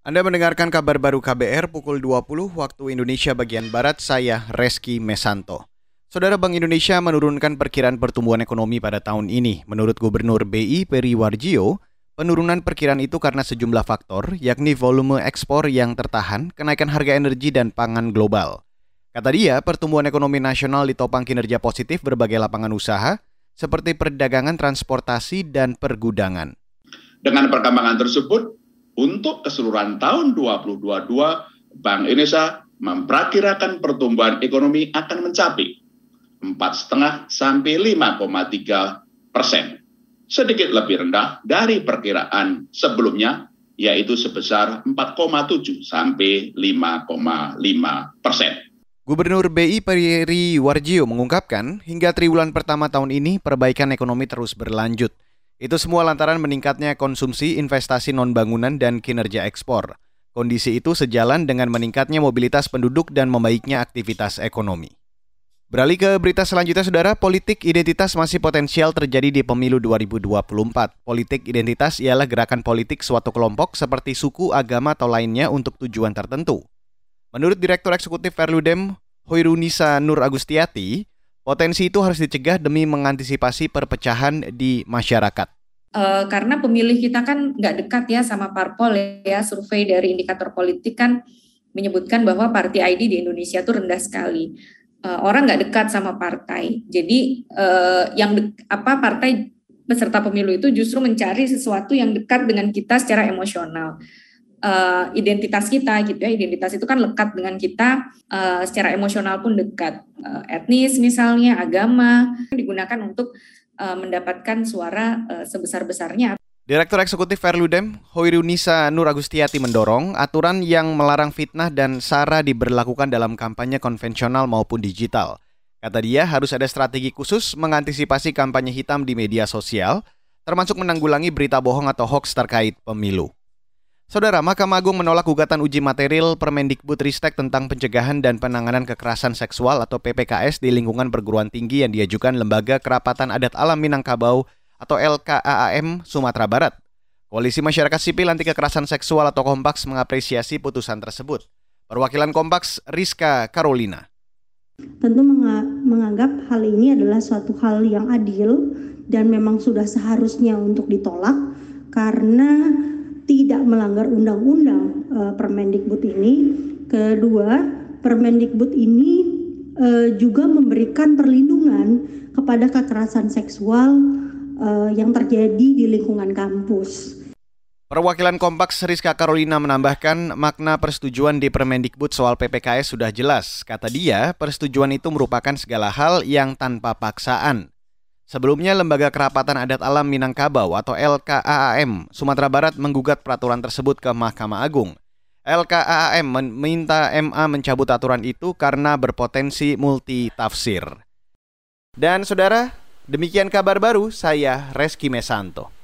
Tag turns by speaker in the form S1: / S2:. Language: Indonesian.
S1: Anda mendengarkan kabar baru KBR pukul 20 waktu Indonesia bagian Barat, saya Reski Mesanto. Saudara Bank Indonesia menurunkan perkiraan pertumbuhan ekonomi pada tahun ini. Menurut Gubernur BI Peri Warjio, penurunan perkiraan itu karena sejumlah faktor, yakni volume ekspor yang tertahan, kenaikan harga energi dan pangan global. Kata dia, pertumbuhan ekonomi nasional ditopang kinerja positif berbagai lapangan usaha, seperti perdagangan, transportasi, dan pergudangan.
S2: Dengan perkembangan tersebut, untuk keseluruhan tahun 2022, Bank Indonesia memperkirakan pertumbuhan ekonomi akan mencapai 4,5 sampai 5,3 persen. Sedikit lebih rendah dari perkiraan sebelumnya, yaitu sebesar 4,7 sampai 5,5 persen.
S1: Gubernur BI Peri Warjio mengungkapkan, hingga triwulan pertama tahun ini perbaikan ekonomi terus berlanjut – itu semua lantaran meningkatnya konsumsi, investasi non-bangunan, dan kinerja ekspor. Kondisi itu sejalan dengan meningkatnya mobilitas penduduk dan membaiknya aktivitas ekonomi. Beralih ke berita selanjutnya, Saudara, politik identitas masih potensial terjadi di pemilu 2024. Politik identitas ialah gerakan politik suatu kelompok seperti suku, agama, atau lainnya untuk tujuan tertentu. Menurut Direktur Eksekutif Perludem, Hoirunisa Nur Agustiati, Potensi itu harus dicegah demi mengantisipasi perpecahan di masyarakat.
S3: Uh, karena pemilih kita kan nggak dekat ya sama parpol ya. Survei dari indikator politik kan menyebutkan bahwa party ID di Indonesia itu rendah sekali. Uh, orang nggak dekat sama partai. Jadi uh, yang de- apa partai peserta pemilu itu justru mencari sesuatu yang dekat dengan kita secara emosional uh, identitas kita gitu ya identitas itu kan lekat dengan kita uh, secara emosional pun dekat uh, etnis misalnya agama digunakan untuk uh, mendapatkan suara uh, sebesar besarnya
S1: Direktur Eksekutif Verludem, Hoirunisa Nur Agustiati mendorong aturan yang melarang fitnah dan sara diberlakukan dalam kampanye konvensional maupun digital. Kata dia harus ada strategi khusus mengantisipasi kampanye hitam di media sosial, termasuk menanggulangi berita bohong atau hoax terkait pemilu. Saudara, Mahkamah Agung menolak gugatan uji material Permendikbud Ristek tentang pencegahan dan penanganan kekerasan seksual atau PPKS di lingkungan perguruan tinggi yang diajukan Lembaga Kerapatan Adat Alam Minangkabau atau LKAAM Sumatera Barat. Koalisi Masyarakat Sipil Anti Kekerasan Seksual atau Kompaks mengapresiasi putusan tersebut. Perwakilan Kompaks Rizka Carolina.
S4: Tentu menganggap hal ini adalah suatu hal yang adil dan memang sudah seharusnya untuk ditolak karena tidak melanggar undang-undang uh, Permendikbud ini. Kedua, Permendikbud ini uh, juga memberikan perlindungan kepada kekerasan seksual uh, yang terjadi di lingkungan kampus.
S1: Perwakilan Kompaks Rizka Carolina menambahkan makna persetujuan di Permendikbud soal PPKS sudah jelas. Kata dia, persetujuan itu merupakan segala hal yang tanpa paksaan. Sebelumnya, Lembaga Kerapatan Adat Alam Minangkabau atau LKAAM Sumatera Barat menggugat peraturan tersebut ke Mahkamah Agung. LKAAM meminta MA mencabut aturan itu karena berpotensi multi tafsir. Dan saudara, demikian kabar baru saya Reski Mesanto.